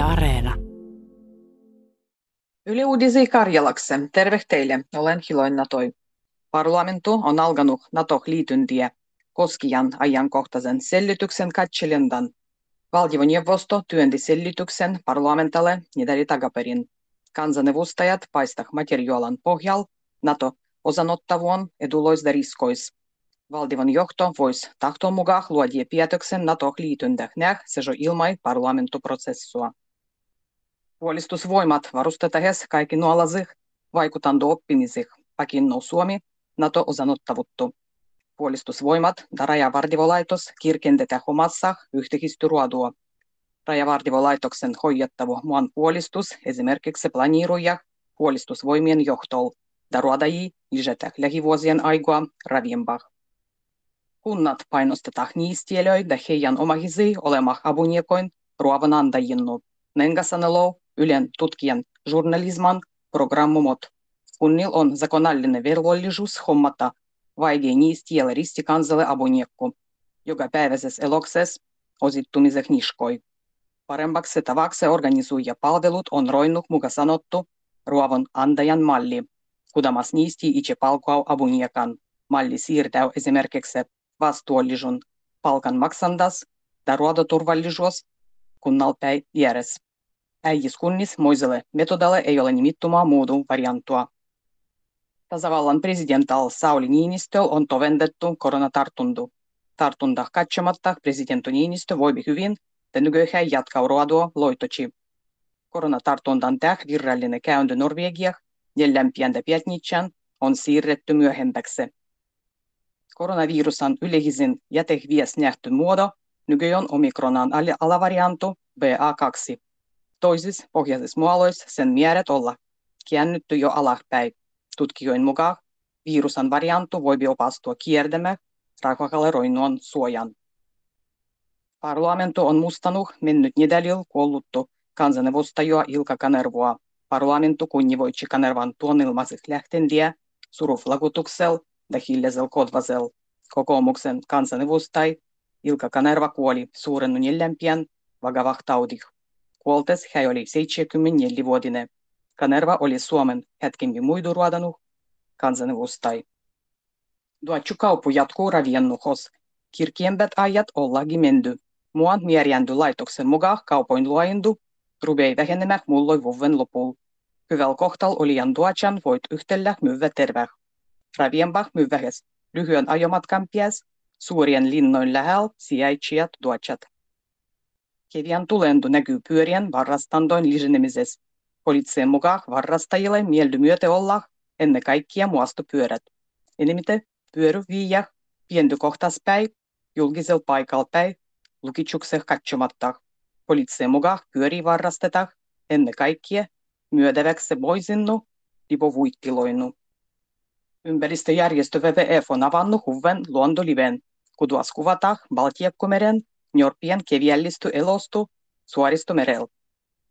Yle Areena. Yle Uudisi Karjalakse. Terve teille, olen Hiloin Natoi. Parlamentu on alkanut NATO-liityntiä koskijan ajankohtaisen sellytyksen katselendan. Valtioneuvosto työnti sellityksen parlamentalle niitä takaperin. Kansanedustajat paistak materiaalan pohjal NATO osanottavuon eduloista riskois. Valdivan johto voisi tahtoon mukaan luodia päätöksen NATO-liityndähnäh sejo ilmai parlamentuprosessua. Puolistusvoimat varustetähes kaikki nuolasih vaikutando oppimisih pakinnou Suomi NATO-osanottavuttu. Puolistusvoimat ja rajavartivolaitos kirkendetä omassa yhteistyöruodua. Rajavartivolaitoksen hoidettava maan puolistus esimerkiksi planiiruja puolistusvoimien johtol ja ruodajii isätä lähivuosien aikaa raviempaa. Kunnat painostetaan niistielöi ja heidän omahisi olemah abuniekoin ruovanandajinnu. Nenga sanelou Ylen tutkijan journalisman programmumot. Kunnil on zakonallinen velvollisuus hommata vaige niistielä ristikansalle abuniekku, joka päiväisessä eloksessa osittumisen niskoi. Paremmaksi tavaksi organisoida palvelut on roinnut muka sanottu ruovan antajan malli. Kudamas niisti itse palkau abuniekan. Malli siirtää esimerkiksi vastuullisen palkan maksandas ja ruodoturvallisuus kunnalpäin vieressä. Äijiskunnis moiselle metodalle ei ole nimittumaa muudu variantua. Tasavallan presidental Sauli Niinistö on tovendettu koronatartuntu. Tartunta katsomatta presidentti Niinistö voi hyvin, ja nykyään jatkaa ruodua loitochi. Koronatartuntan täh virallinen käynti Norvegia neljän pientä pietnitsan on siirretty myöhempäksi. Koronavirus on yleisin jätevies nähty muodo, nykyään omikronan alavariantu BA2. Toisissa pohjaisissa muoloissa sen määret olla käännytty jo alaspäin. Tutkijoiden mukaan virusan variantu voi opastua kiertämään raakakaleroinnon suojan. Parlamentu on mustanut mennyt nedälillä kuolluttu kansaneuvostaja Ilka Kanervoa. Parlamentu kunnivoitsi Kanervan tuonilmaiset lähtendiä suruflagutuksella ja hiljaisella kodvasel. Kokoomuksen kansanedustaj Ilka Kanerva kuoli suurennu vakavah taudih. Kuoltes hän oli 74-vuotinen. Kanerva oli Suomen hetkemmin muidu ruodanut kansanedustaj. Duatsu kaupu jatkuu raviennuhos. Kirkiembät ajat ollakin mendy. Muan mierjändy laitoksen mukaan kaupoin luoindu, rubei vähenemään mulloi vuoden lopulla. Hyvällä kohtal oli duatsan voit yhtellä myyvä terve. Ravienbach myyvähes lyhyen ajomatkan pies, suurien linnoin lähellä sijaitsijat duatsat. Kevian tulendu näkyy pyörien varrastandoin lisänemisessä. Poliitsien mukaan varrastajille mieldy myöte olla ennen kaikkea muastopyörät. Enemmiten pyörä viiä pientykohtaspäin julkisella paikalla päin lukitsukseen katsomatta. Poliitsien mukaan pyöri varrastetaan ennen kaikkea myötäväksi voisinnu lipovuittiloinnu. Ympäristöjärjestö WWF on avannut huven luontoliven, kuduas kuvataan Baltiakkomeren Njorpien keviällisty elostu suoristomerellä.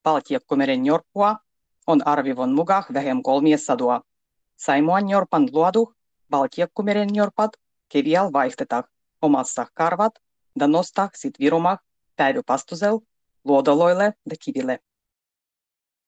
Baltiakkomeren njorppua on arvivon mukaan vähem kolmiesadua. Saimoan njorpan luodu Baltiakkomeren njorpat kevial vaihdetaan omassa karvat ja nostaa sit viruma päivypastusel luodoloille ja kiville.